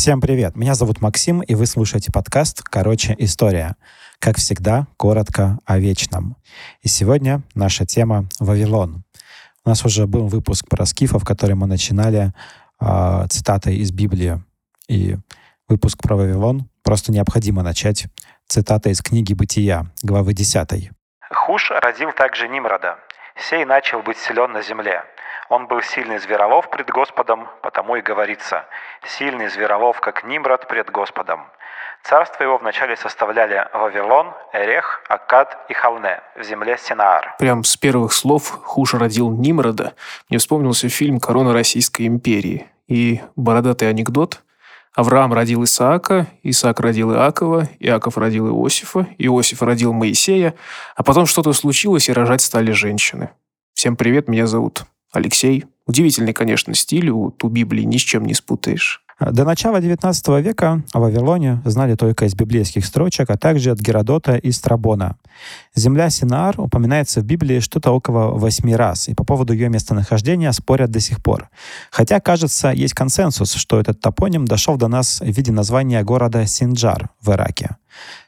Всем привет, меня зовут Максим, и вы слушаете подкаст «Короче, история». Как всегда, коротко о вечном. И сегодня наша тема «Вавилон». У нас уже был выпуск про скифов, который мы начинали э, цитатой из Библии. И выпуск про Вавилон просто необходимо начать цитатой из книги «Бытия», главы 10. Хуш родил также Нимрода. Сей начал быть силен на земле. Он был сильный зверолов пред Господом, потому и говорится, сильный зверолов, как Нимрод пред Господом. Царство его вначале составляли Вавилон, Эрех, Аккад и Халне в земле Синаар. Прям с первых слов Хуш родил Нимрода. Мне вспомнился фильм «Корона Российской империи». И бородатый анекдот. Авраам родил Исаака, Исаак родил Иакова, Иаков родил Иосифа, Иосиф родил Моисея, а потом что-то случилось, и рожать стали женщины. Всем привет, меня зовут Алексей. Удивительный, конечно, стиль, у ту Библии ни с чем не спутаешь. До начала XIX века о Вавилоне знали только из библейских строчек, а также от Геродота и Страбона. Земля Синаар упоминается в Библии что-то около восьми раз, и по поводу ее местонахождения спорят до сих пор. Хотя, кажется, есть консенсус, что этот топоним дошел до нас в виде названия города Синджар в Ираке.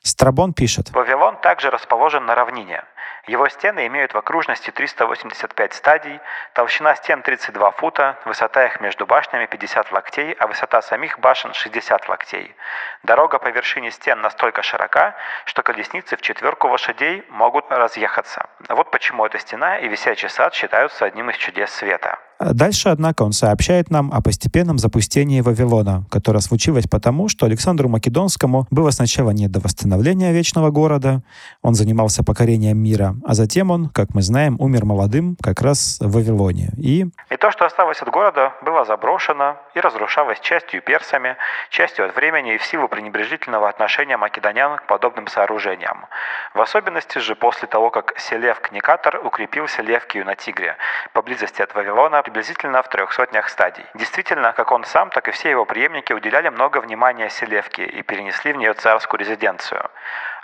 Страбон пишет. Вавилон также расположен на равнине. Его стены имеют в окружности 385 стадий, толщина стен 32 фута, высота их между башнями 50 локтей, а высота самих башен 60 локтей. Дорога по вершине стен настолько широка, что колесницы в четверку лошадей могут разъехаться. Вот почему эта стена и висячий сад считаются одним из чудес света. Дальше, однако, он сообщает нам о постепенном запустении Вавилона, которое случилось потому, что Александру Македонскому было сначала не до восстановления вечного города, он занимался покорением мира, а затем он, как мы знаем, умер молодым как раз в Вавилоне. И... и то, что осталось от города, было заброшено и разрушалось частью персами, частью от времени и в силу пренебрежительного отношения македонян к подобным сооружениям. В особенности же после того, как Селевк Никатор укрепил Селевкию на Тигре, поблизости от Вавилона, приблизительно в трех сотнях стадий. Действительно, как он сам, так и все его преемники уделяли много внимания Селевке и перенесли в нее царскую резиденцию.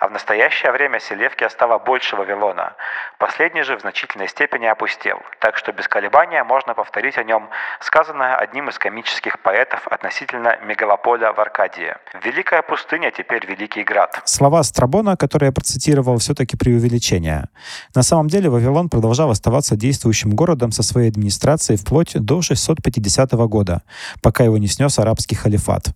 А в настоящее время Селевкия стала больше Вавилона. Последний же в значительной степени опустел, так что без колебания можно повторить о нем сказанное одним из комических поэтов относительно мегалополя в Аркадии. «Великая пустыня теперь Великий Град». Слова Страбона, которые я процитировал, все-таки преувеличение. На самом деле Вавилон продолжал оставаться действующим городом со своей администрацией вплоть до 650 года, пока его не снес арабский халифат.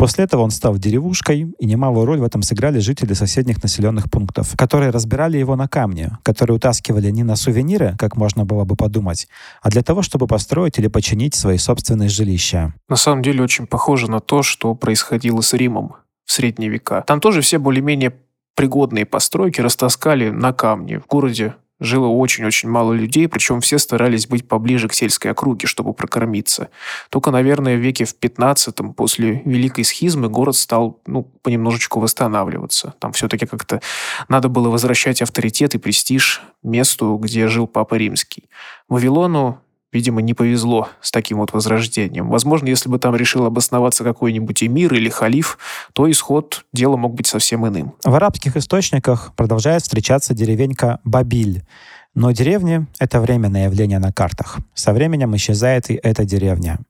После этого он стал деревушкой, и немалую роль в этом сыграли жители соседних населенных пунктов, которые разбирали его на камни, которые утаскивали не на сувениры, как можно было бы подумать, а для того, чтобы построить или починить свои собственные жилища. На самом деле очень похоже на то, что происходило с Римом в средние века. Там тоже все более-менее пригодные постройки растаскали на камни. В городе жило очень-очень мало людей, причем все старались быть поближе к сельской округе, чтобы прокормиться. Только, наверное, в веке в 15 после Великой схизмы город стал ну, понемножечку восстанавливаться. Там все-таки как-то надо было возвращать авторитет и престиж месту, где жил Папа Римский. Вавилону видимо, не повезло с таким вот возрождением. Возможно, если бы там решил обосноваться какой-нибудь эмир или халиф, то исход дела мог быть совсем иным. В арабских источниках продолжает встречаться деревенька Бабиль. Но деревни — это временное явление на картах. Со временем исчезает и эта деревня.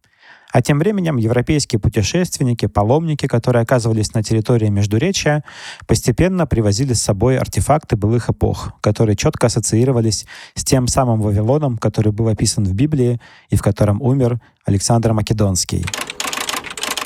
А тем временем европейские путешественники, паломники, которые оказывались на территории Междуречия, постепенно привозили с собой артефакты былых эпох, которые четко ассоциировались с тем самым Вавилоном, который был описан в Библии и в котором умер Александр Македонский.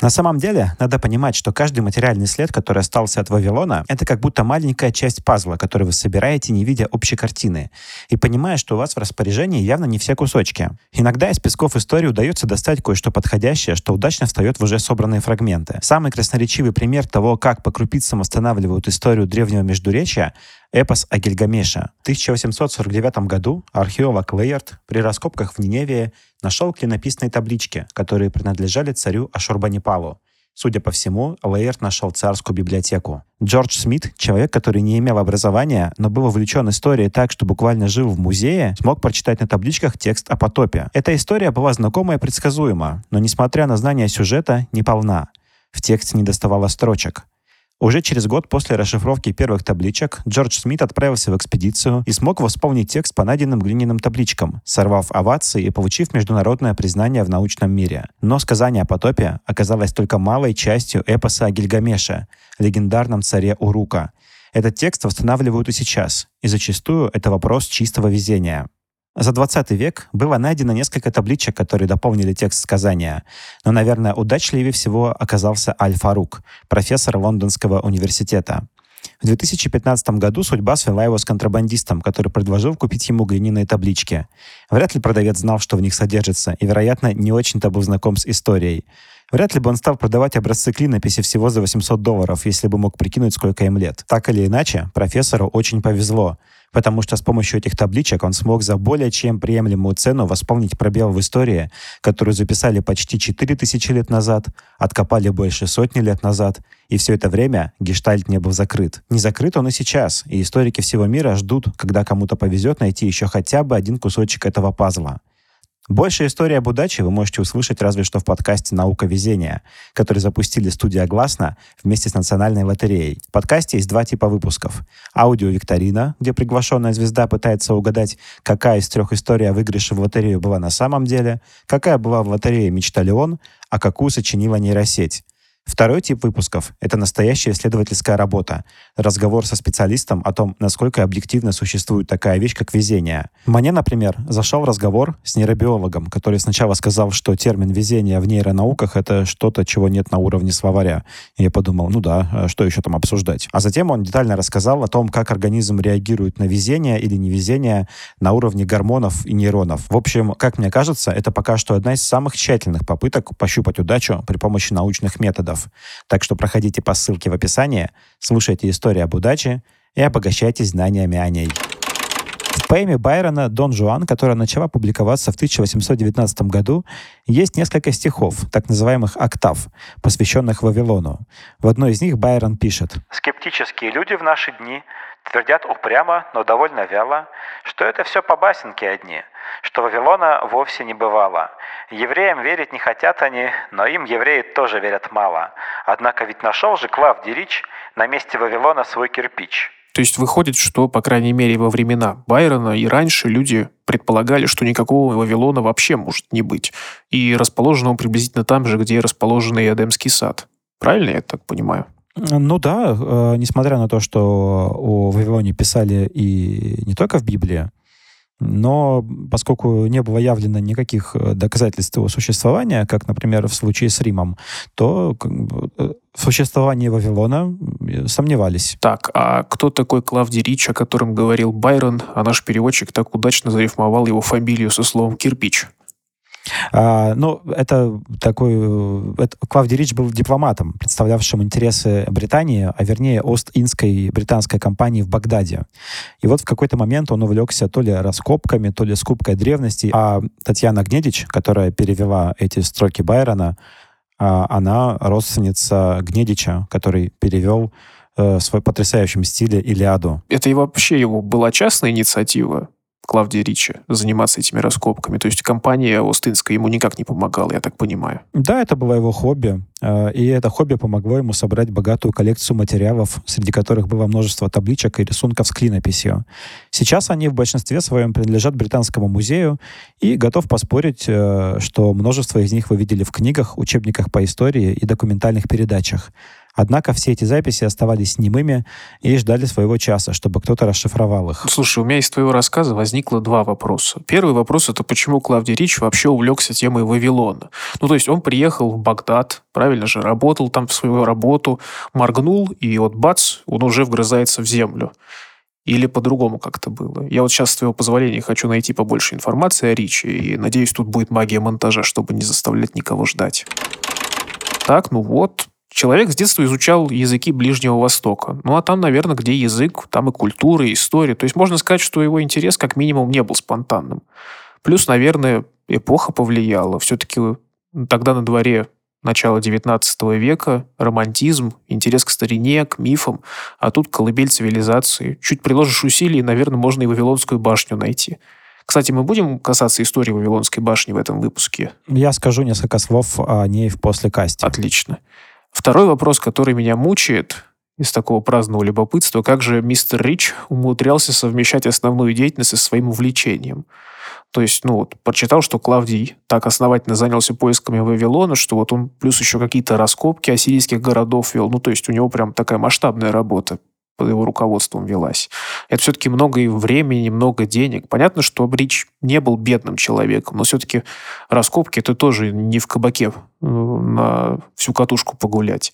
На самом деле, надо понимать, что каждый материальный след, который остался от Вавилона, это как будто маленькая часть пазла, которую вы собираете, не видя общей картины, и понимая, что у вас в распоряжении явно не все кусочки. Иногда из песков истории удается достать кое-что подходящее, что удачно встает в уже собранные фрагменты. Самый красноречивый пример того, как по крупицам восстанавливают историю древнего Междуречия, эпос о Гильгамеше. В 1849 году археолог Лейерт при раскопках в Ниневии нашел клинописные таблички, которые принадлежали царю Ашурбанипалу. Судя по всему, Лейерт нашел царскую библиотеку. Джордж Смит, человек, который не имел образования, но был увлечен историей так, что буквально жил в музее, смог прочитать на табличках текст о потопе. Эта история была знакома и предсказуема, но, несмотря на знание сюжета, не полна. В тексте не доставало строчек. Уже через год после расшифровки первых табличек Джордж Смит отправился в экспедицию и смог восполнить текст по найденным глиняным табличкам, сорвав овации и получив международное признание в научном мире. Но сказание о потопе оказалось только малой частью эпоса о Гильгамеше, легендарном царе Урука. Этот текст восстанавливают и сейчас, и зачастую это вопрос чистого везения. За 20 век было найдено несколько табличек, которые дополнили текст сказания, но, наверное, удачливее всего оказался Аль-Фарук, профессор Лондонского университета. В 2015 году судьба свела его с контрабандистом, который предложил купить ему глиняные таблички. Вряд ли продавец знал, что в них содержится, и, вероятно, не очень-то был знаком с историей. Вряд ли бы он стал продавать образцы клинописи всего за 800 долларов, если бы мог прикинуть, сколько им лет. Так или иначе, профессору очень повезло потому что с помощью этих табличек он смог за более чем приемлемую цену восполнить пробел в истории, которую записали почти 4000 лет назад, откопали больше сотни лет назад, и все это время гештальт не был закрыт. Не закрыт он и сейчас, и историки всего мира ждут, когда кому-то повезет найти еще хотя бы один кусочек этого пазла. Больше истории об удаче вы можете услышать разве что в подкасте «Наука везения», который запустили студия «Гласно» вместе с Национальной лотереей. В подкасте есть два типа выпусков. Аудио-викторина, где приглашенная звезда пытается угадать, какая из трех историй о выигрыше в лотерею была на самом деле, какая была в лотерее мечта Леон, а какую сочинила нейросеть. Второй тип выпусков — это настоящая исследовательская работа, разговор со специалистом о том, насколько объективно существует такая вещь, как везение. Мне, например, зашел разговор с нейробиологом, который сначала сказал, что термин «везение» в нейронауках — это что-то, чего нет на уровне словаря. И я подумал, ну да, а что еще там обсуждать? А затем он детально рассказал о том, как организм реагирует на везение или невезение на уровне гормонов и нейронов. В общем, как мне кажется, это пока что одна из самых тщательных попыток пощупать удачу при помощи научных методов эпизодов. Так что проходите по ссылке в описании, слушайте историю об удаче и обогащайтесь знаниями о ней. В поэме Байрона «Дон Жуан», которая начала публиковаться в 1819 году, есть несколько стихов, так называемых «октав», посвященных Вавилону. В одной из них Байрон пишет «Скептические люди в наши дни твердят упрямо, но довольно вяло, что это все по басенке одни, что Вавилона вовсе не бывало. Евреям верить не хотят они, но им евреи тоже верят мало. Однако ведь нашел же Клав Дерич на месте Вавилона свой кирпич. То есть выходит, что, по крайней мере, во времена Байрона и раньше люди предполагали, что никакого Вавилона вообще может не быть. И расположен он приблизительно там же, где расположен и Эдемский сад. Правильно я так понимаю? Ну да, э, несмотря на то, что о Вавилоне писали и не только в Библии, но поскольку не было явлено никаких э, доказательств его существования, как, например, в случае с Римом, то э, в существовании Вавилона сомневались. Так, а кто такой Клавдий Рич, о котором говорил Байрон, а наш переводчик так удачно зарифмовал его фамилию со словом «кирпич»? А, ну, это такой... Это, Клавдий Рич был дипломатом, представлявшим интересы Британии, а вернее Ост-Индской британской компании в Багдаде. И вот в какой-то момент он увлекся то ли раскопками, то ли скупкой древностей. А Татьяна Гнедич, которая перевела эти строки Байрона, а, она родственница Гнедича, который перевел э, свой потрясающем стиле Илиаду. Это и вообще его была частная инициатива? Клавдия Ричи заниматься этими раскопками. То есть компания Остинская ему никак не помогала, я так понимаю. Да, это было его хобби. Э, и это хобби помогло ему собрать богатую коллекцию материалов, среди которых было множество табличек и рисунков с клинописью. Сейчас они в большинстве своем принадлежат Британскому музею, и готов поспорить, э, что множество из них вы видели в книгах, учебниках по истории и документальных передачах. Однако все эти записи оставались немыми и ждали своего часа, чтобы кто-то расшифровал их. Слушай, у меня из твоего рассказа возникло два вопроса. Первый вопрос — это почему Клавдий Рич вообще увлекся темой Вавилона? Ну, то есть он приехал в Багдад, правильно же, работал там в свою работу, моргнул, и вот бац, он уже вгрызается в землю. Или по-другому как-то было. Я вот сейчас, с твоего позволения, хочу найти побольше информации о Ричи, и надеюсь, тут будет магия монтажа, чтобы не заставлять никого ждать. Так, ну вот, Человек с детства изучал языки Ближнего Востока. Ну а там, наверное, где язык, там и культура, и история. То есть можно сказать, что его интерес как минимум не был спонтанным. Плюс, наверное, эпоха повлияла. Все-таки тогда на дворе начала XIX века, романтизм, интерес к старине, к мифам, а тут колыбель цивилизации. Чуть приложишь усилий, наверное, можно и Вавилонскую башню найти. Кстати, мы будем касаться истории Вавилонской башни в этом выпуске? Я скажу несколько слов о ней в послекасте. Отлично. Второй вопрос, который меня мучает, из такого праздного любопытства, как же мистер Рич умудрялся совмещать основную деятельность со своим увлечением. То есть, ну вот, прочитал, что Клавдий так основательно занялся поисками Вавилона, что вот он плюс еще какие-то раскопки ассирийских городов вел. Ну, то есть у него прям такая масштабная работа под его руководством велась. Это все-таки много и времени, много денег. Понятно, что Брич не был бедным человеком, но все-таки раскопки это тоже не в кабаке э, на всю катушку погулять.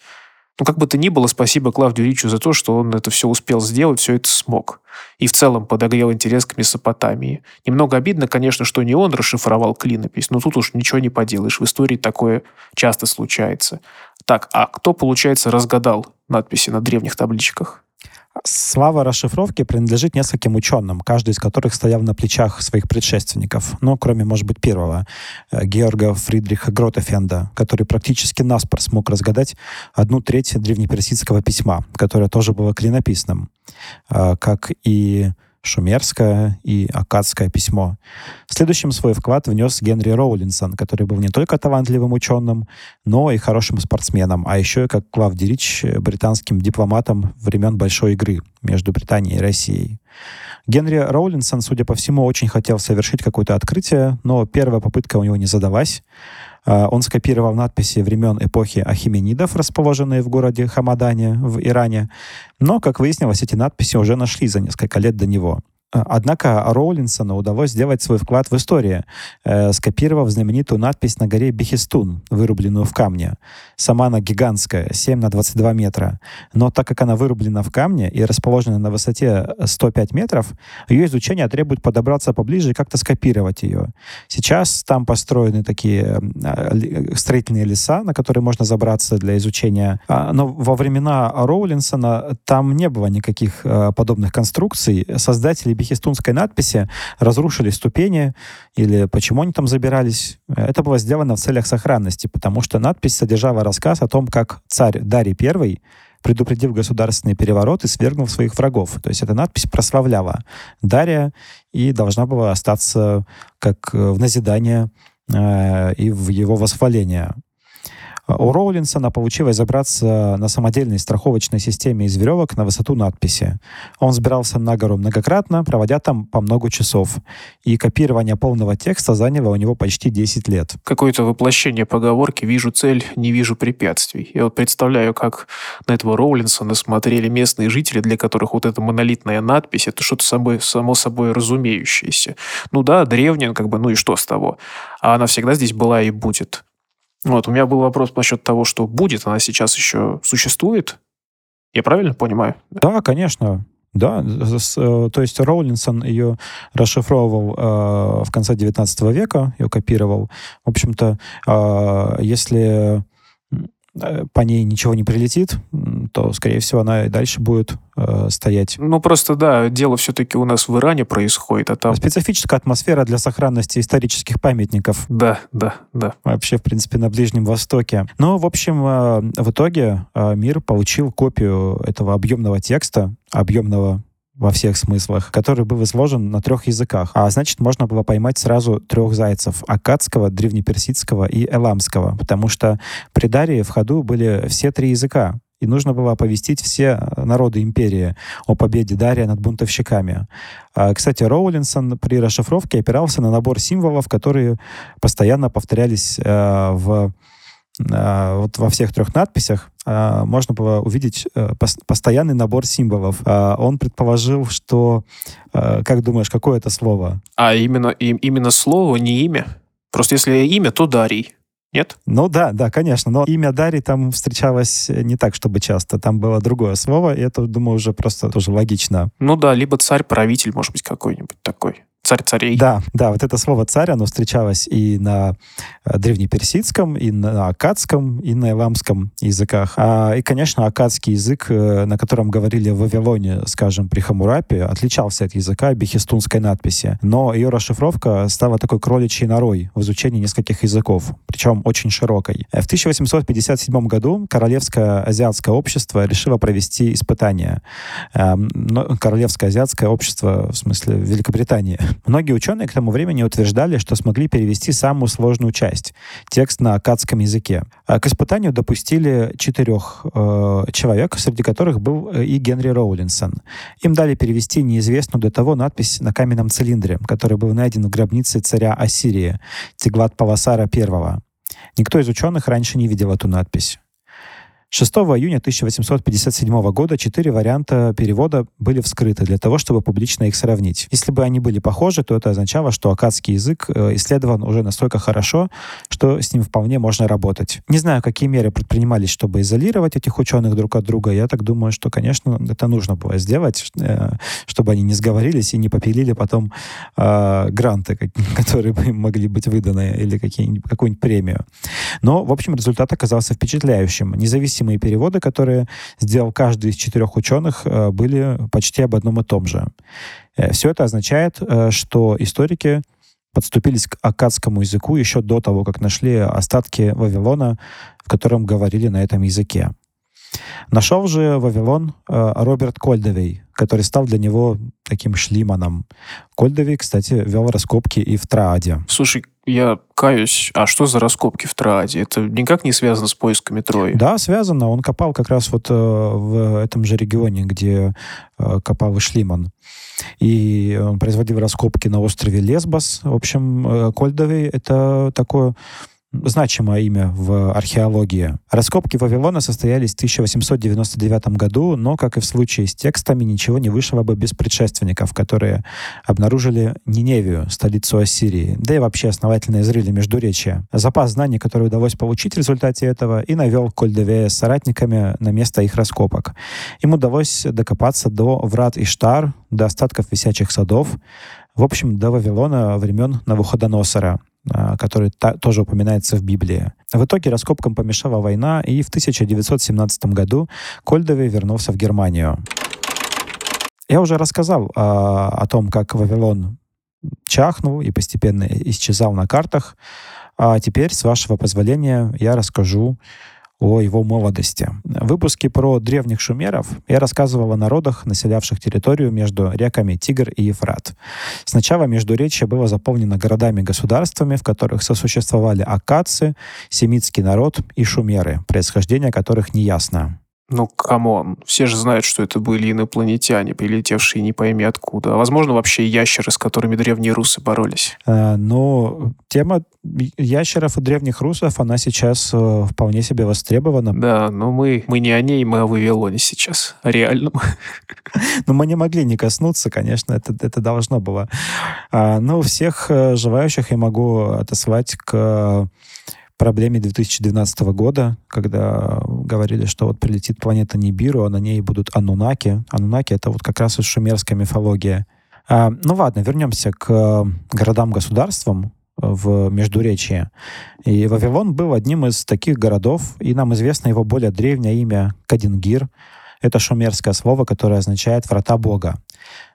Ну, как бы то ни было, спасибо Клавдию Ричу за то, что он это все успел сделать, все это смог. И в целом подогрел интерес к Месопотамии. Немного обидно, конечно, что не он расшифровал клинопись, но тут уж ничего не поделаешь. В истории такое часто случается. Так, а кто, получается, разгадал надписи на древних табличках? Слава расшифровки принадлежит нескольким ученым, каждый из которых стоял на плечах своих предшественников, ну, кроме, может быть, первого, э, Георга Фридриха Гротефенда, который практически наспор смог разгадать одну треть древнеперсидского письма, которое тоже было клинописным, э, как и шумерское и акадское письмо. Следующим свой вклад внес Генри Роулинсон, который был не только талантливым ученым, но и хорошим спортсменом, а еще и, как Клавдий Рич, британским дипломатом времен Большой игры между Британией и Россией. Генри Роулинсон, судя по всему, очень хотел совершить какое-то открытие, но первая попытка у него не задалась. А, он скопировал надписи времен эпохи Ахименидов, расположенные в городе Хамадане в Иране. Но, как выяснилось, эти надписи уже нашли за несколько лет до него. Однако Роулинсону удалось сделать свой вклад в историю, э, скопировав знаменитую надпись на горе Бехистун, вырубленную в камне. Сама она гигантская, 7 на 22 метра. Но так как она вырублена в камне и расположена на высоте 105 метров, ее изучение требует подобраться поближе и как-то скопировать ее. Сейчас там построены такие э, строительные леса, на которые можно забраться для изучения. А, но во времена Роулинсона там не было никаких э, подобных конструкций. Создатели бехистунской надписи разрушили ступени или почему они там забирались. Это было сделано в целях сохранности, потому что надпись содержала рассказ о том, как царь Дарий I предупредив государственный переворот и свергнул своих врагов. То есть эта надпись прославляла Дария и должна была остаться как в назидание э, и в его восхваление. У Роулинсона получилось забраться на самодельной страховочной системе из веревок на высоту надписи. Он сбирался на гору многократно, проводя там по много часов. И копирование полного текста заняло у него почти 10 лет. Какое-то воплощение поговорки «вижу цель, не вижу препятствий». Я вот представляю, как на этого Роулинсона смотрели местные жители, для которых вот эта монолитная надпись — это что-то собой, само собой разумеющееся. Ну да, древняя, как бы, ну и что с того? А она всегда здесь была и будет. Вот, у меня был вопрос насчет того, что будет, она сейчас еще существует. Я правильно понимаю? Да, конечно. Да, э, то есть Роулинсон ее расшифровывал э, в конце 19 века, ее копировал. В общем-то, э, если по ней ничего не прилетит, то, скорее всего, она и дальше будет э, стоять. Ну, просто, да, дело все-таки у нас в Иране происходит, а там... Специфическая атмосфера для сохранности исторических памятников. Да, да, да. Вообще, в принципе, на Ближнем Востоке. Но, в общем, э, в итоге э, мир получил копию этого объемного текста, объемного во всех смыслах, который был изложен на трех языках. А значит, можно было поймать сразу трех зайцев — акадского, древнеперсидского и эламского, потому что при Дарии в ходу были все три языка и нужно было оповестить все народы империи о победе Дария над бунтовщиками. А, кстати, Роулинсон при расшифровке опирался на набор символов, которые постоянно повторялись э, в вот во всех трех надписях а, можно было увидеть э, постоянный набор символов. А, он предположил, что... Как думаешь, какое это слово? А именно, именно слово, не имя? Просто если имя, то Дарий. Нет? Ну да, да, конечно. Но имя Дарий там встречалось не так, чтобы часто. Там было другое слово, и это, думаю, уже просто тоже логично. Ну да, либо царь-правитель, может быть, какой-нибудь такой царь царей. Да, да, вот это слово царь, оно встречалось и на э, древнеперсидском, и на акадском, и на иламском языках. А, и, конечно, акадский язык, э, на котором говорили в Вавилоне, скажем, при Хамурапе, отличался от языка бехистунской надписи. Но ее расшифровка стала такой кроличьей норой в изучении нескольких языков, причем очень широкой. В 1857 году Королевское азиатское общество решило провести испытание. Эм, Королевское азиатское общество, в смысле Великобритании, Многие ученые к тому времени утверждали, что смогли перевести самую сложную часть — текст на акадском языке. А к испытанию допустили четырех э, человек, среди которых был э, и Генри Роулинсон. Им дали перевести неизвестную до того надпись на каменном цилиндре, который был найден в гробнице царя Ассирии, Тиглат Павасара I. Никто из ученых раньше не видел эту надпись. 6 июня 1857 года четыре варианта перевода были вскрыты для того, чтобы публично их сравнить. Если бы они были похожи, то это означало, что акадский язык э, исследован уже настолько хорошо, что с ним вполне можно работать. Не знаю, какие меры предпринимались, чтобы изолировать этих ученых друг от друга. Я так думаю, что, конечно, это нужно было сделать, э, чтобы они не сговорились и не попилили потом э, гранты, которые бы могли быть выданы, или какую-нибудь премию. Но, в общем, результат оказался впечатляющим. Независимо независимые переводы, которые сделал каждый из четырех ученых, э, были почти об одном и том же. Э, Все это означает, э, что историки подступились к акадскому языку еще до того, как нашли остатки Вавилона, в котором говорили на этом языке. Нашел же Вавилон э, Роберт Кольдовей, который стал для него таким шлиманом. Кольдовей, кстати, вел раскопки и в Трааде. Слушай, я каюсь, а что за раскопки в Трааде? Это никак не связано с поисками Трои? Да, связано. Он копал как раз вот э, в этом же регионе, где э, копал и Шлиман. И он производил раскопки на острове Лесбос. В общем, э, Кольдовей — это такое значимое имя в археологии. Раскопки Вавилона состоялись в 1899 году, но, как и в случае с текстами, ничего не вышло бы без предшественников, которые обнаружили Ниневию, столицу Ассирии, да и вообще основательно изрыли Междуречие. Запас знаний, который удалось получить в результате этого, и навел Кольдевея с соратниками на место их раскопок. Им удалось докопаться до врат Иштар, до остатков висячих садов, в общем, до Вавилона времен Навуходоносора, а, который та, тоже упоминается в Библии. В итоге раскопкам помешала война, и в 1917 году Кольдове вернулся в Германию. Я уже рассказал а, о том, как Вавилон чахнул и постепенно исчезал на картах. А теперь, с вашего позволения, я расскажу о его молодости. В выпуске про древних шумеров я рассказывал о народах, населявших территорию между реками Тигр и Ефрат. Сначала Междуречье было заполнено городами-государствами, в которых сосуществовали акадцы, семитский народ и шумеры, происхождение которых неясно. Ну, come on. Все же знают, что это были инопланетяне, прилетевшие не пойми откуда. А возможно, вообще ящеры, с которыми древние русы боролись. А, но тема ящеров и древних русов, она сейчас э, вполне себе востребована. Да, но мы, мы не о ней, мы о Вавилоне сейчас. О реальном. Но мы не могли не коснуться, конечно, это, это должно было. А, но всех э, желающих я могу отослать к проблеме 2012 года, когда говорили, что вот прилетит планета Нибиру, а на ней будут анунаки. Анунаки — это вот как раз из шумерская мифология. А, ну ладно, вернемся к городам-государствам в Междуречии. И Вавилон был одним из таких городов, и нам известно его более древнее имя Кадингир. Это шумерское слово, которое означает «врата Бога».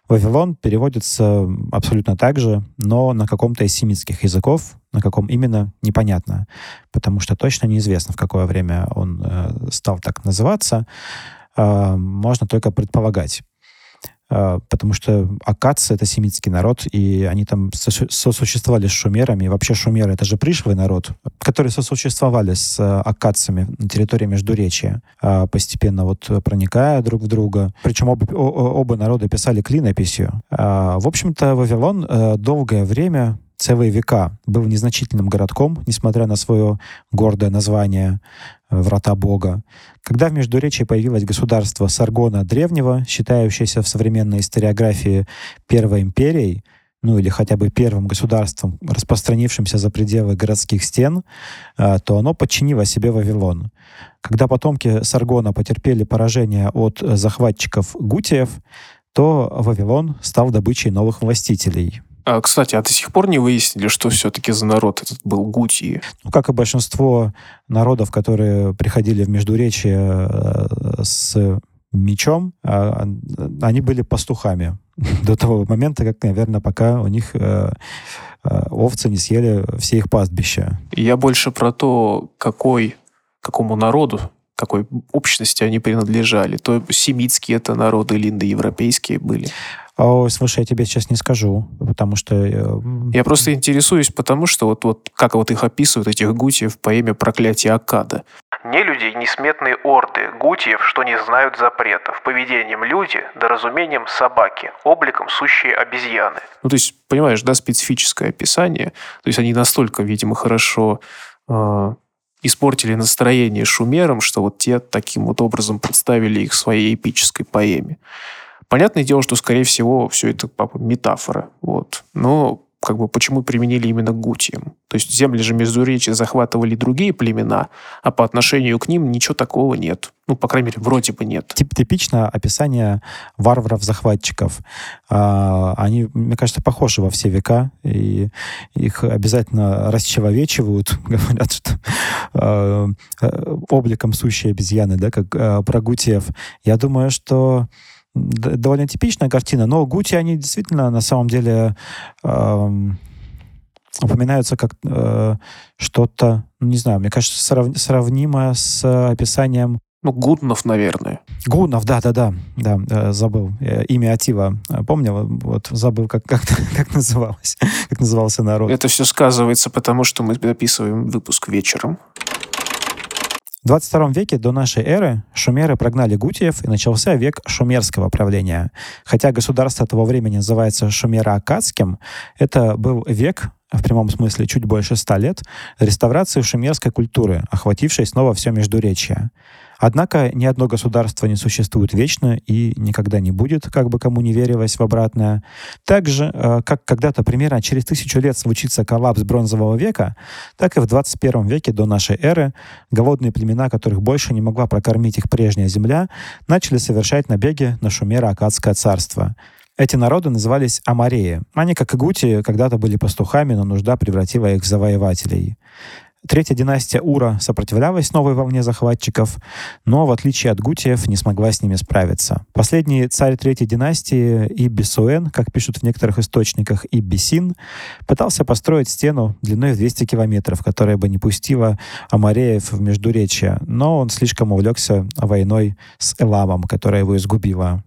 Вавилон переводится абсолютно так же, но на каком-то из семитских языков, на каком именно, непонятно, потому что точно неизвестно, в какое время он э, стал так называться. Э, можно только предполагать. А, потому что акадцы — это семитский народ, и они там сосуществовали с шумерами. Вообще шумеры — это же пришлый народ, которые сосуществовали с э, акадцами на территории Междуречия, а, постепенно вот проникая друг в друга. Причем оба, оба народа писали клинописью. А, в общем-то, Вавилон э, долгое время целые века был незначительным городком, несмотря на свое гордое название э, «Врата Бога». Когда в Междуречии появилось государство Саргона Древнего, считающееся в современной историографии Первой империей, ну или хотя бы первым государством, распространившимся за пределы городских стен, э, то оно подчинило себе Вавилон. Когда потомки Саргона потерпели поражение от захватчиков гутиев, то Вавилон стал добычей новых властителей. А, кстати, а до сих пор не выяснили, что все-таки за народ этот был Гутии? Ну, как и большинство народов, которые приходили в Междуречие э, с мечом, а, они были пастухами до того момента, как, наверное, пока у них э, э, овцы не съели все их пастбища. Я больше про то, какой, какому народу какой общности они принадлежали. То семитские это народы или индоевропейские были. О, слушай, я тебе сейчас не скажу, потому что... э, Я просто интересуюсь, потому что вот, вот как вот их описывают, этих гутиев в поэме «Проклятие Акада». Не люди, несметные орды, гутиев, что не знают запретов, поведением люди, да разумением собаки, обликом сущие обезьяны. Ну, то есть, понимаешь, да, специфическое описание. То есть они настолько, видимо, хорошо э, испортили настроение шумерам, что вот те таким вот образом представили их в своей эпической поэме. Понятное дело, что, скорее всего, все это папа, метафора. Вот. Но как бы почему применили именно к? То есть земли же Междуречия захватывали другие племена, а по отношению к ним ничего такого нет. Ну, по крайней мере, вроде бы нет. Тип, типично описание варваров-захватчиков. А, они, мне кажется, похожи во все века, и их обязательно расчеловечивают, говорят, что а, а, обликом сущей обезьяны, да, как а, про Гутиев. Я думаю, что довольно типичная картина, но Гути, они действительно на самом деле эм, упоминаются как э, что-то, ну, не знаю, мне кажется, срав- сравнимое с описанием Ну, Гуднов, наверное. Гунов, да-да-да, да, э, забыл. Э, имя Атива. Э, Помнил? Вот забыл, как, как, как называлось, как назывался народ. Это все сказывается, потому что мы записываем выпуск вечером. В 22 веке до нашей эры шумеры прогнали гутиев, и начался век шумерского правления. Хотя государство того времени называется шумеро-акадским, это был век, в прямом смысле чуть больше ста лет, реставрации шумерской культуры, охватившей снова все Междуречье. Однако ни одно государство не существует вечно и никогда не будет, как бы кому не верилось в обратное. Так же, э, как когда-то примерно через тысячу лет случится коллапс бронзового века, так и в 21 веке до нашей эры голодные племена, которых больше не могла прокормить их прежняя земля, начали совершать набеги на Шумеро-Акадское царство. Эти народы назывались Амареи. Они, как и Гути, когда-то были пастухами, но нужда превратила их в завоевателей. Третья династия Ура сопротивлялась новой волне захватчиков, но, в отличие от гутиев, не смогла с ними справиться. Последний царь третьей династии Ибисуэн, как пишут в некоторых источниках, Ибисин, пытался построить стену длиной в 200 километров, которая бы не пустила Амареев в Междуречье, но он слишком увлекся войной с Эламом, которая его изгубила.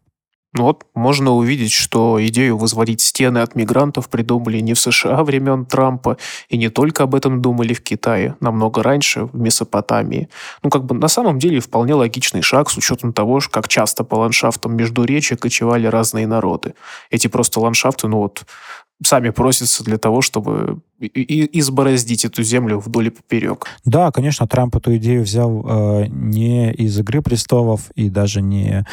Ну вот можно увидеть, что идею возводить стены от мигрантов придумали не в США времен Трампа, и не только об этом думали в Китае, намного раньше, в Месопотамии. Ну, как бы на самом деле вполне логичный шаг с учетом того, как часто по ландшафтам Междуречия кочевали разные народы. Эти просто ландшафты, ну вот, сами просятся для того, чтобы избороздить эту землю вдоль и поперек. Да, конечно, Трамп эту идею взял э, не из «Игры престолов» и даже не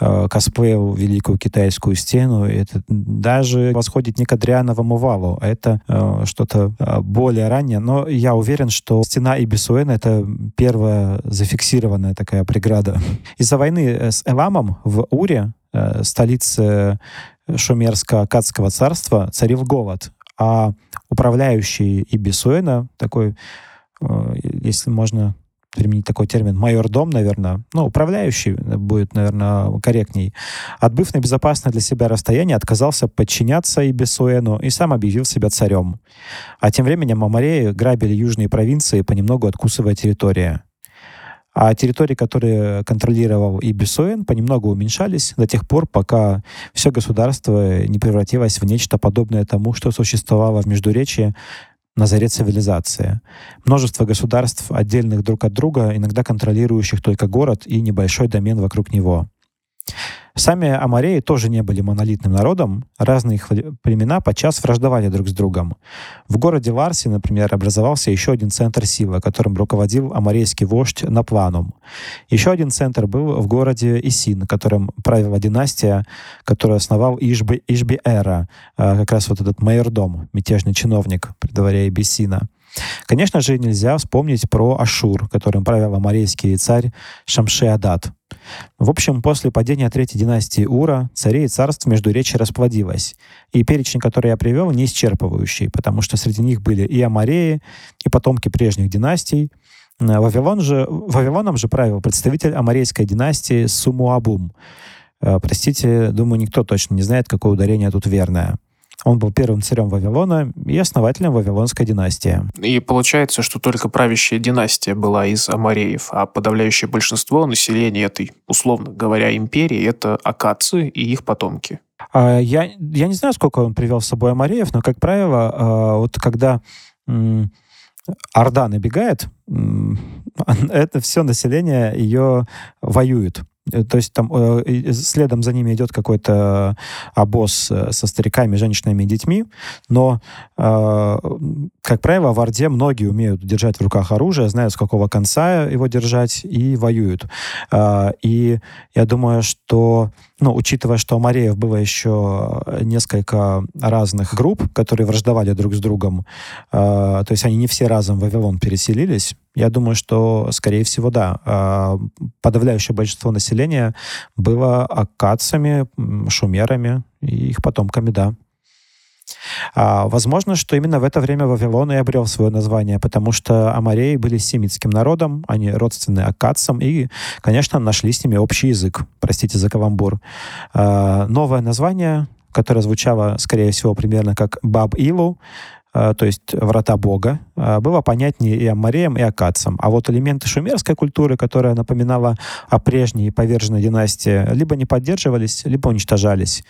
э, косплеил Великую Китайскую стену. Это даже восходит не к Адриановому валу, а это э, что-то э, более раннее. Но я уверен, что стена Ибисуэна — это первая зафиксированная такая преграда. Из-за войны э, с Эламом в Уре, э, столице Шумерско-Акадского царства, царил голод. А управляющий Ибисуэна, такой, э, если можно применить такой термин, майор-дом, наверное, ну, управляющий будет, наверное, корректней, отбыв на безопасное для себя расстояние, отказался подчиняться Ибисуэну и сам объявил себя царем. А тем временем Амареи грабили южные провинции, понемногу откусывая территории. А территории, которые контролировал Ибисуэн, понемногу уменьшались до тех пор, пока все государство не превратилось в нечто подобное тому, что существовало в Междуречии на заре цивилизации. Множество государств, отдельных друг от друга, иногда контролирующих только город и небольшой домен вокруг него. Сами амареи тоже не были монолитным народом. Разные их племена подчас враждовали друг с другом. В городе Ларси, например, образовался еще один центр силы, которым руководил амарейский вождь Напланум. Еще один центр был в городе Исин, которым правила династия, которую основал Ишби, Ишби-Эра, как раз вот этот майордом, мятежный чиновник при дворе Ибисина. Конечно же, нельзя вспомнить про Ашур, которым правил амарейский царь Шамши-Адат. В общем, после падения третьей династии Ура царей и царств между речи расплодилось. И перечень, который я привел, не исчерпывающий, потому что среди них были и амареи, и потомки прежних династий. Вавилон же, Вавилоном же правил представитель амарейской династии Сумуабум. Простите, думаю, никто точно не знает, какое ударение тут верное. Он был первым царем Вавилона и основателем Вавилонской династии. И получается, что только правящая династия была из амареев, а подавляющее большинство населения этой, условно говоря, империи — это акадцы и их потомки. А, я, я не знаю, сколько он привел с собой Амареев, но, как правило, а, вот когда Орда набегает, это все население ее воюет. Э, то есть там э, следом за ними идет какой-то обоз э, со стариками, женщинами и детьми, но, как правило, в Орде многие умеют держать в руках оружие, знают, с какого конца его держать, и воюют. И я думаю, что ну, учитывая, что у Мареев было еще несколько разных групп, которые враждовали друг с другом, то есть они не все разом в Вавилон переселились, я думаю, что, скорее всего, да. Подавляющее большинство населения было акадцами, шумерами и их потомками, да. А, возможно, что именно в это время Вавилон и обрел свое название, потому что амареи были семитским народом, они родственны акадцам, и, конечно, нашли с ними общий язык. Простите за каламбур. А, новое название, которое звучало, скорее всего, примерно как Баб-Илу, Э, то есть врата Бога, э, было понятнее и аммареям, и акадцам. А вот элементы шумерской культуры, которая напоминала о прежней поверженной династии, либо не поддерживались, либо уничтожались.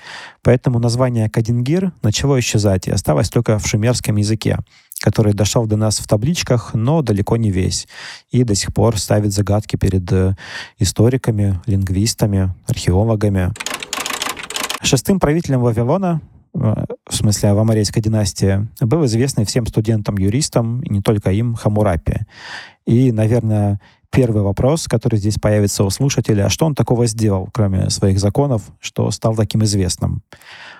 Поэтому название Кадингир начало исчезать и осталось только в шумерском языке который дошел до нас в табличках, но далеко не весь. И до сих пор ставит загадки перед э, историками, лингвистами, археологами. Шестым правителем Вавилона в смысле в Амарейской династии, был известный всем студентам-юристам, и не только им, Хамурапи. И, наверное, первый вопрос, который здесь появится у слушателя, а что он такого сделал, кроме своих законов, что стал таким известным?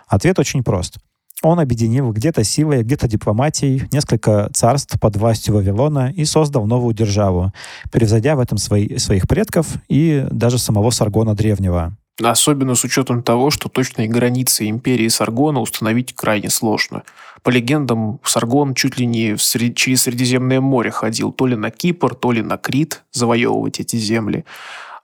Ответ очень прост. Он объединил где-то силой, где-то дипломатией несколько царств под властью Вавилона и создал новую державу, превзойдя в этом свои, своих предков и даже самого Саргона Древнего. Особенно с учетом того, что точные границы империи Саргона установить крайне сложно. По легендам, Саргон чуть ли не сред... через Средиземное море ходил то ли на Кипр, то ли на Крит завоевывать эти земли.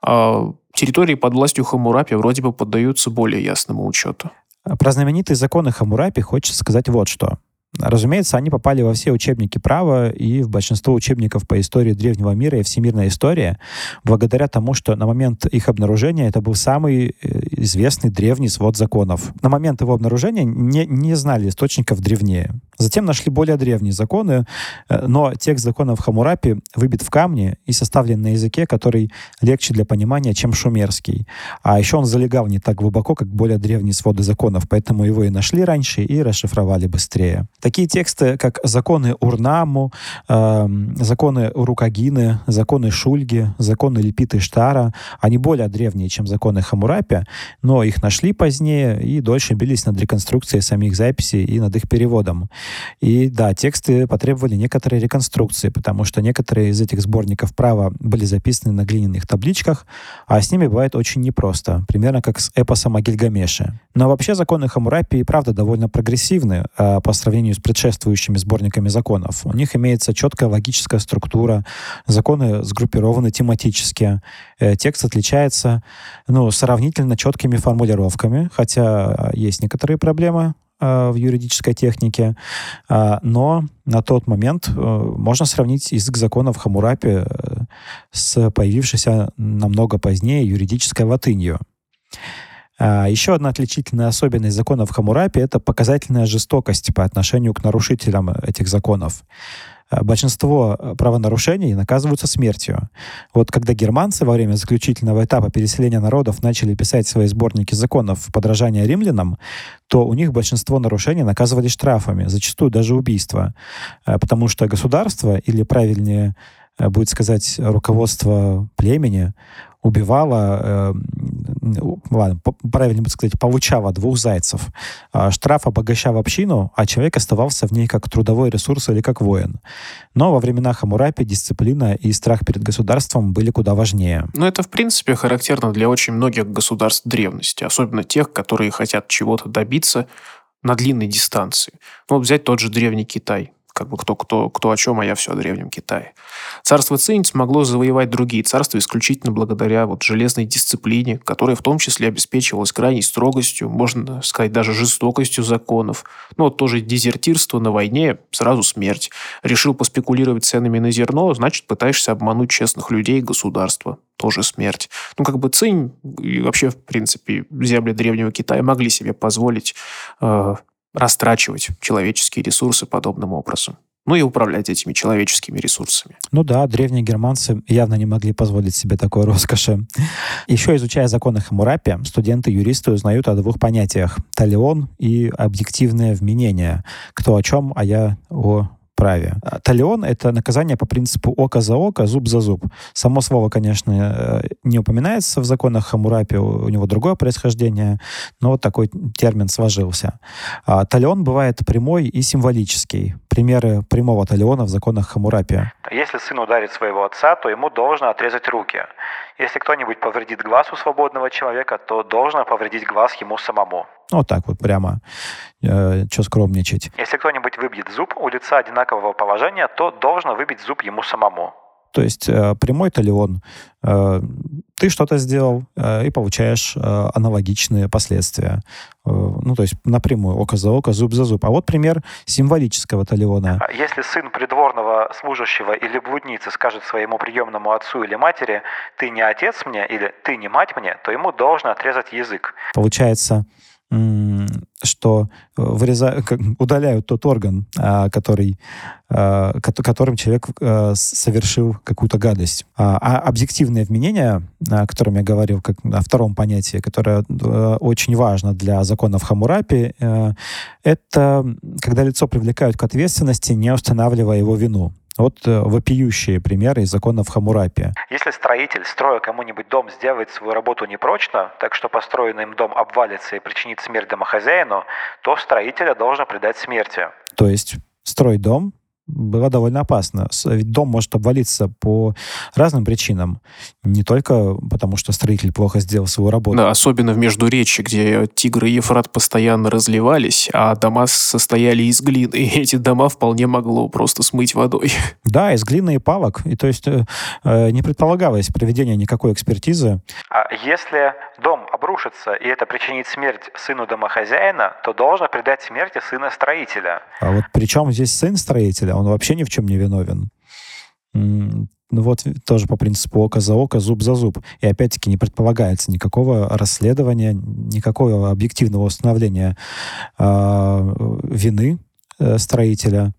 А территории под властью Хамурапи вроде бы поддаются более ясному учету. Про знаменитые законы Хамурапи хочется сказать вот что. Разумеется, они попали во все учебники права и в большинство учебников по истории древнего мира и всемирной истории, благодаря тому, что на момент их обнаружения это был самый э, известный древний свод законов. На момент его обнаружения не, не знали источников древнее. Затем нашли более древние законы, э, но текст законов Хамурапи выбит в камне и составлен на языке, который легче для понимания, чем шумерский. А еще он залегал не так глубоко, как более древние своды законов, поэтому его и нашли раньше, и расшифровали быстрее. Такие тексты, как законы Урнаму, э, законы Урукагины, законы Шульги, законы Липиты Штара, они более древние, чем законы Хамурапи, но их нашли позднее и дольше бились над реконструкцией самих записей и над их переводом. И да, тексты потребовали некоторой реконструкции, потому что некоторые из этих сборников права были записаны на глиняных табличках, а с ними бывает очень непросто, примерно как с эпосом о Гильгамеше. Но вообще законы Хамурапи и правда довольно прогрессивны а по сравнению с предшествующими сборниками законов. У них имеется четкая логическая структура, законы сгруппированы тематически, э, текст отличается ну, сравнительно четкими формулировками, хотя есть некоторые проблемы э, в юридической технике, э, но на тот момент можно сравнить язык законов Хамурапи с появившейся намного позднее юридической латынью. Еще одна отличительная особенность законов Хамурапи — это показательная жестокость по отношению к нарушителям этих законов. А, большинство э, правонарушений наказываются смертью. Вот когда германцы во время заключительного этапа переселения народов начали писать свои сборники законов подражания римлянам, то у них большинство нарушений наказывали штрафами, зачастую даже убийство. А, потому что государство, или правильнее э, будет сказать руководство племени, убивала, э, ладно, правильно будет сказать, получала двух зайцев. Э, штраф обогащал общину, а человек оставался в ней как трудовой ресурс или как воин. Но во времена Хамурапи дисциплина и страх перед государством были куда важнее. Но это, в принципе, характерно для очень многих государств древности, особенно тех, которые хотят чего-то добиться на длинной дистанции. Ну, вот взять тот же Древний Китай как бы кто, кто, кто о чем, а я все о Древнем Китае. Царство Цинь смогло завоевать другие царства исключительно благодаря вот железной дисциплине, которая в том числе обеспечивалась крайней строгостью, можно сказать, даже жестокостью законов. Ну, вот тоже дезертирство на войне, сразу смерть. Решил поспекулировать ценами на зерно, значит, пытаешься обмануть честных людей и государство тоже смерть. Ну, как бы Цинь и вообще, в принципе, земли Древнего Китая могли себе позволить э, растрачивать человеческие ресурсы подобным образом ну и управлять этими человеческими ресурсами. Ну да, древние германцы явно не могли позволить себе такой роскоши. Еще изучая законы Хамурапи, студенты-юристы узнают о двух понятиях – талион и объективное вменение. Кто о чем, а я о праве. Талион — это наказание по принципу око за око, зуб за зуб. Само слово, конечно, э, не упоминается в законах Хамурапи, у него другое происхождение, но вот такой термин сложился. А талион бывает прямой и символический. Примеры прямого талиона в законах Хамурапи. Если сын ударит своего отца, то ему должно отрезать руки. Если кто-нибудь повредит глаз у свободного человека, то должно повредить глаз ему самому. Вот так вот прямо. Э, что скромничать. Если кто-нибудь выбьет зуб у лица одинакового положения, то должно выбить зуб ему самому. То есть э, прямой-то ли он? Э, ты что-то сделал э, и получаешь э, аналогичные последствия. Э, ну, то есть напрямую, око за око, зуб за зуб. А вот пример символического талиона. Если сын придворного служащего или блудницы скажет своему приемному отцу или матери, ты не отец мне или ты не мать мне, то ему должно отрезать язык. Получается, что э, вырезают, удаляют тот орган, а, который, а, которым человек э, совершил какую-то гадость. А, а объективное вменение, о котором я говорил, как о втором понятии, которое э, очень важно для законов Хамурапи, это когда лицо привлекают к ответственности, не устанавливая его вину. Вот э, вопиющие примеры из законов Хамурапи. Если строитель, строя кому-нибудь дом, сделает свою работу непрочно, так что построенный им дом обвалится и причинит смерть домохозяину, то строителя должно предать смерти. То есть строй дом, было довольно опасно. Ведь дом может обвалиться по разным причинам. Не только потому, что строитель плохо сделал свою работу. Да, особенно в Междуречье, где Тигр и Ефрат постоянно разливались, а дома состояли из глины. И эти дома вполне могло просто смыть водой. Да, из глины и палок. И то есть э, э не предполагалось проведение никакой экспертизы. А если дом обрушится, и это причинит смерть сыну домохозяина, то должно предать смерти сына строителя. А вот при чем здесь сын строителя? Он вообще ни в чем не виновен. Ну вот тоже по принципу око за око, зуб за зуб. И опять-таки не предполагается никакого расследования, никакого объективного установления э, вины э, строителя.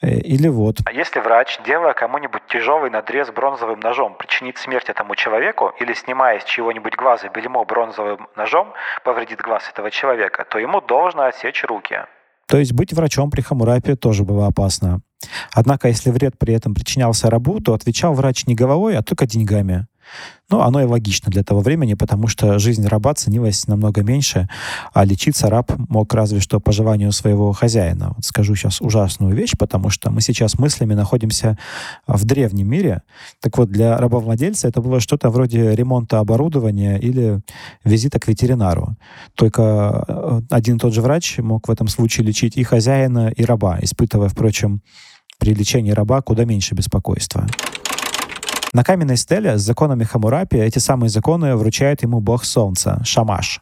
Э, или вот. А если врач, делая кому-нибудь тяжелый надрез бронзовым ножом, причинит смерть этому человеку, или снимая из чего-нибудь глаза бельмо бронзовым ножом, повредит глаз этого человека, то ему должно отсечь руки. То есть быть врачом при Хамурапе тоже было опасно. Однако, если вред при этом причинялся рабу, то отвечал врач не головой, а только деньгами. Ну, оно и логично для того времени, потому что жизнь раба ценилась намного меньше, а лечиться раб мог разве что по желанию своего хозяина. Вот скажу сейчас ужасную вещь, потому что мы сейчас мыслями находимся в древнем мире. Так вот, для рабовладельца это было что-то вроде ремонта оборудования или визита к ветеринару. Только э, один и тот же врач мог в этом случае лечить и хозяина, и раба, испытывая, впрочем, при лечении раба куда меньше беспокойства. На каменной стеле с законами Хамурапи эти самые законы вручает ему бог солнца, Шамаш.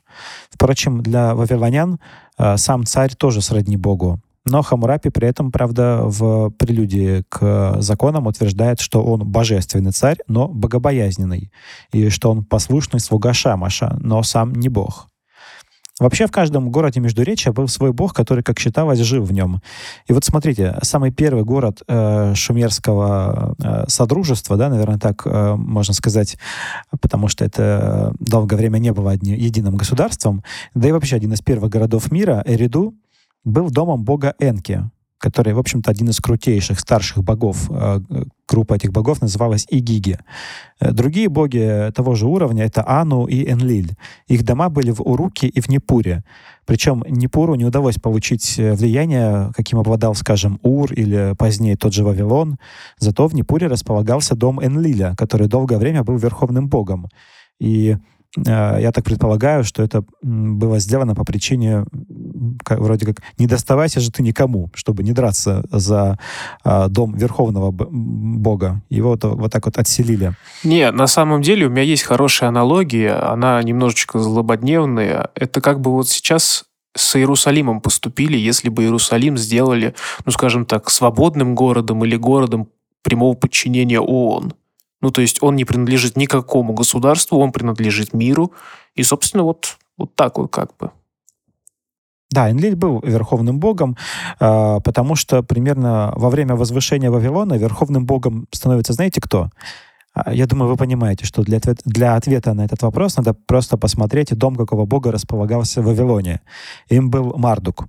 Впрочем, для вавилонян э, сам царь тоже сродни богу. Но Хамурапи при этом, правда, в прелюдии к законам утверждает, что он божественный царь, но богобоязненный, и что он послушный слуга Шамаша, но сам не бог. Вообще в каждом городе Междуречия был свой бог, который, как считалось, жил в нем. И вот смотрите, самый первый город э, шумерского э, содружества, да, наверное, так э, можно сказать, потому что это долгое время не было одни, единым государством, да и вообще один из первых городов мира, Эриду, был домом бога Энки, который, в общем-то, один из крутейших старших богов. Э, группа этих богов называлась Игиги. Э, другие боги того же уровня — это Ану и Энлиль. Их дома были в Уруке и в Непуре. Причем Непуру не удалось получить э, влияние, каким обладал, скажем, Ур или позднее тот же Вавилон. Зато в Непуре располагался дом Энлиля, который долгое время был верховным богом. И я так предполагаю, что это было сделано по причине как, вроде как «не доставайся же ты никому», чтобы не драться за а, дом верховного бога. Его вот, вот так вот отселили. Не, на самом деле у меня есть хорошая аналогия, она немножечко злободневная. Это как бы вот сейчас с Иерусалимом поступили, если бы Иерусалим сделали, ну, скажем так, свободным городом или городом прямого подчинения ООН. Ну, то есть он не принадлежит никакому государству, он принадлежит миру. И, собственно, вот, вот так вот как бы. Да, Энлиль был верховным богом, э, потому что примерно во время возвышения Вавилона верховным богом становится, знаете кто? А, я думаю, вы понимаете, что для, ответ, для ответа на этот вопрос надо просто посмотреть дом какого бога располагался в Вавилоне. Им был Мардук.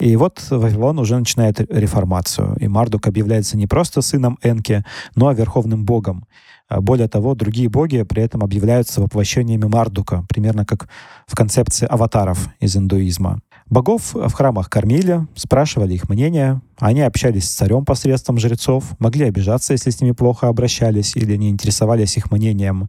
И вот Вавилон уже начинает реформацию. И Мардук объявляется не просто сыном Энки, но верховным богом. А более того, другие боги при этом объявляются воплощениями Мардука, примерно как в концепции аватаров из индуизма. Богов в храмах кормили, спрашивали их мнение, они общались с царем посредством жрецов, могли обижаться, если с ними плохо обращались или не интересовались их мнением.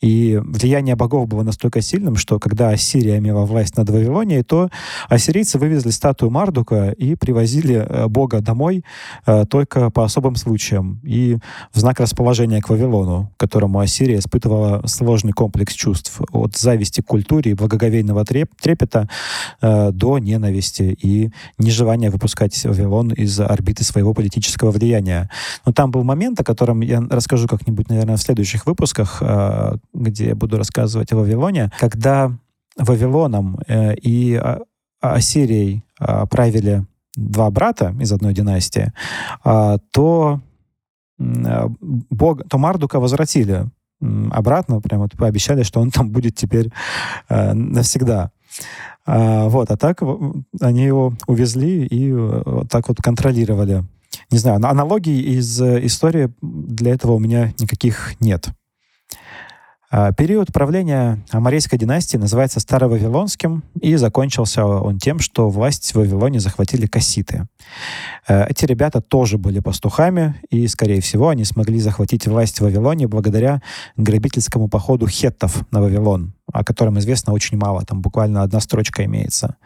И влияние богов было настолько сильным, что когда Ассирия имела власть над Вавилонией, то ассирийцы вывезли статую Мардука и привозили э, бога домой э, только по особым случаям и в знак расположения к Вавилону, которому Ассирия испытывала сложный комплекс чувств от зависти к культуре и благоговейного трепета э, ненависти и нежелания выпускать Вавилон из орбиты своего политического влияния. Но там был момент, о котором я расскажу как-нибудь, наверное, в следующих выпусках, э, где я буду рассказывать о Вавилоне, когда Вавилоном э, и а, Ассирией э, правили два брата из одной династии, то, Бог, то Мардука возвратили обратно, прямо вот пообещали, что он там будет теперь навсегда. А, вот, а так они его увезли и э, вот так вот контролировали. Не знаю, аналогий из э, истории для этого у меня никаких нет. А, период правления Амарейской династии называется Старовавилонским, и закончился он тем, что власть в Вавилоне захватили касситы. Э, эти ребята тоже были пастухами, и, скорее всего, они смогли захватить власть в Вавилоне благодаря грабительскому походу хеттов на Вавилон, о котором известно очень мало, там буквально одна строчка имеется.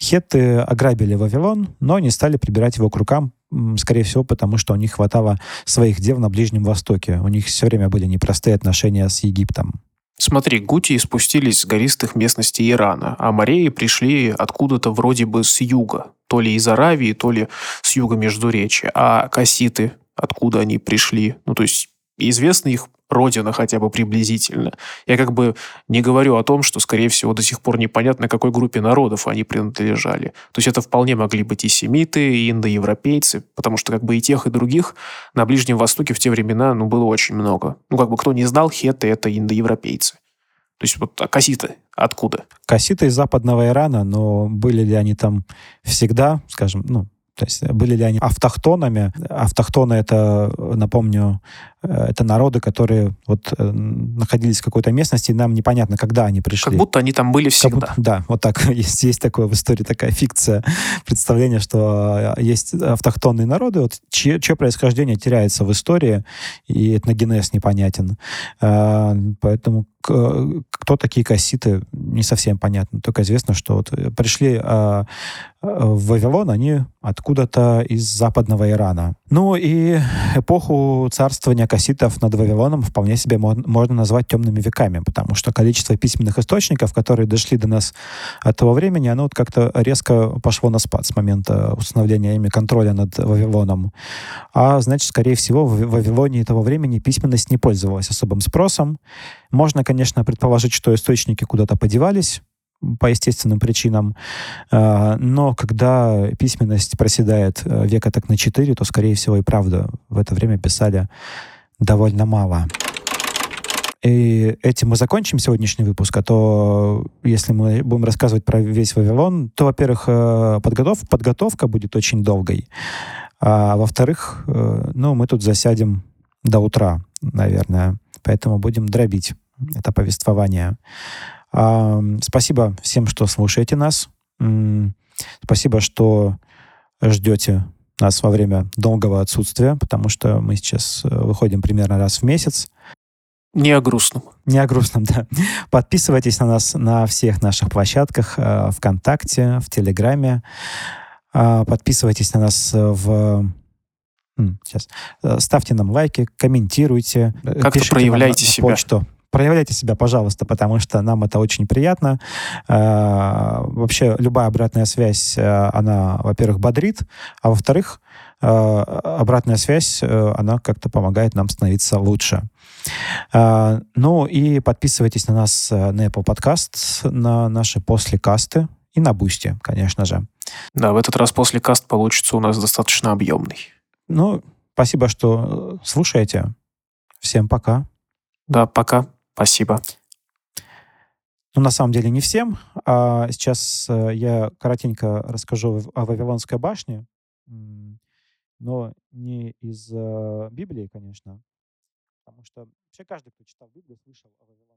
Хетты ограбили Вавилон, но не стали прибирать его к рукам, скорее всего, потому что у них хватало своих дел на Ближнем Востоке. У них все время были непростые отношения с Египтом. Смотри, гутии спустились с гористых местностей Ирана, а мореи пришли откуда-то вроде бы с юга, то ли из Аравии, то ли с юга Междуречия. А касситы, откуда они пришли? Ну, то есть известны их родина хотя бы приблизительно. Я как бы не говорю о том, что, скорее всего, до сих пор непонятно, какой группе народов они принадлежали. То есть это вполне могли быть и семиты, и индоевропейцы, потому что как бы и тех, и других на Ближнем Востоке в те времена ну, было очень много. Ну, как бы кто не знал, хеты — это индоевропейцы. То есть вот а касситы откуда? Касситы из западного Ирана, но были ли они там всегда, скажем, ну, то есть были ли они автохтонами? Автохтоны — это, напомню, Э, это народы, которые вот э, находились в какой-то местности, и нам непонятно, когда они пришли. Как будто они там были всегда. Будто, да, вот так. Есть, есть такое в истории, такая фикция, представление, что э, есть автохтонные народы, вот, чье, чье происхождение теряется в истории, и этногенез непонятен. Поэтому кто такие касситы, не совсем понятно. Только известно, что вот пришли в Вавилон, они откуда-то из западного Ирана. Ну и эпоху царствования касситов над Вавилоном вполне себе можно назвать темными веками, потому что количество письменных источников, которые дошли до нас от того времени, оно вот как-то резко пошло на спад с момента установления ими контроля над Вавилоном. А значит, скорее всего, в Вавилоне того времени письменность не пользовалась особым спросом. Можно, конечно, предположить, что источники куда-то подевались, по естественным причинам. А, но когда письменность проседает э, века так на 4, то, скорее всего, и правда в это время писали довольно мало. И этим мы закончим сегодняшний выпуск, а то если мы будем рассказывать про весь Вавилон, то, во-первых, э, подготов, подготовка будет очень долгой, а во-вторых, э, ну, мы тут засядем до утра, наверное, поэтому будем дробить это повествование. Спасибо всем, что слушаете нас. Спасибо, что ждете нас во время долгого отсутствия, потому что мы сейчас э, выходим примерно раз в месяц. Не о грустном. Не о грустном, да. Подписывайтесь на нас на всех наших площадках э, ВКонтакте, в Телеграме. Э, подписывайтесь на нас в Сейчас. Ставьте нам лайки, комментируйте. Как-то проявляйте себя. Почаще проявляйте себя, пожалуйста, потому что нам это очень приятно. Э, вообще, любая обратная связь, э, она, во-первых, бодрит, а во-вторых, э, обратная связь, она как-то помогает нам становиться лучше. Ну и подписывайтесь на нас э, на Apple Podcast, на наши послекасты и на Бусти, конечно же. Да, в этот раз после каст получится у нас достаточно объемный. Ну, спасибо, что э, слушаете. Всем пока. Да, пока. Спасибо. Ну, на самом деле, не всем. А сейчас э, я коротенько расскажу о Вавилонской башне, но не из Библии, конечно, потому что вообще каждый, кто читал Библию, слышал о Вавилонской.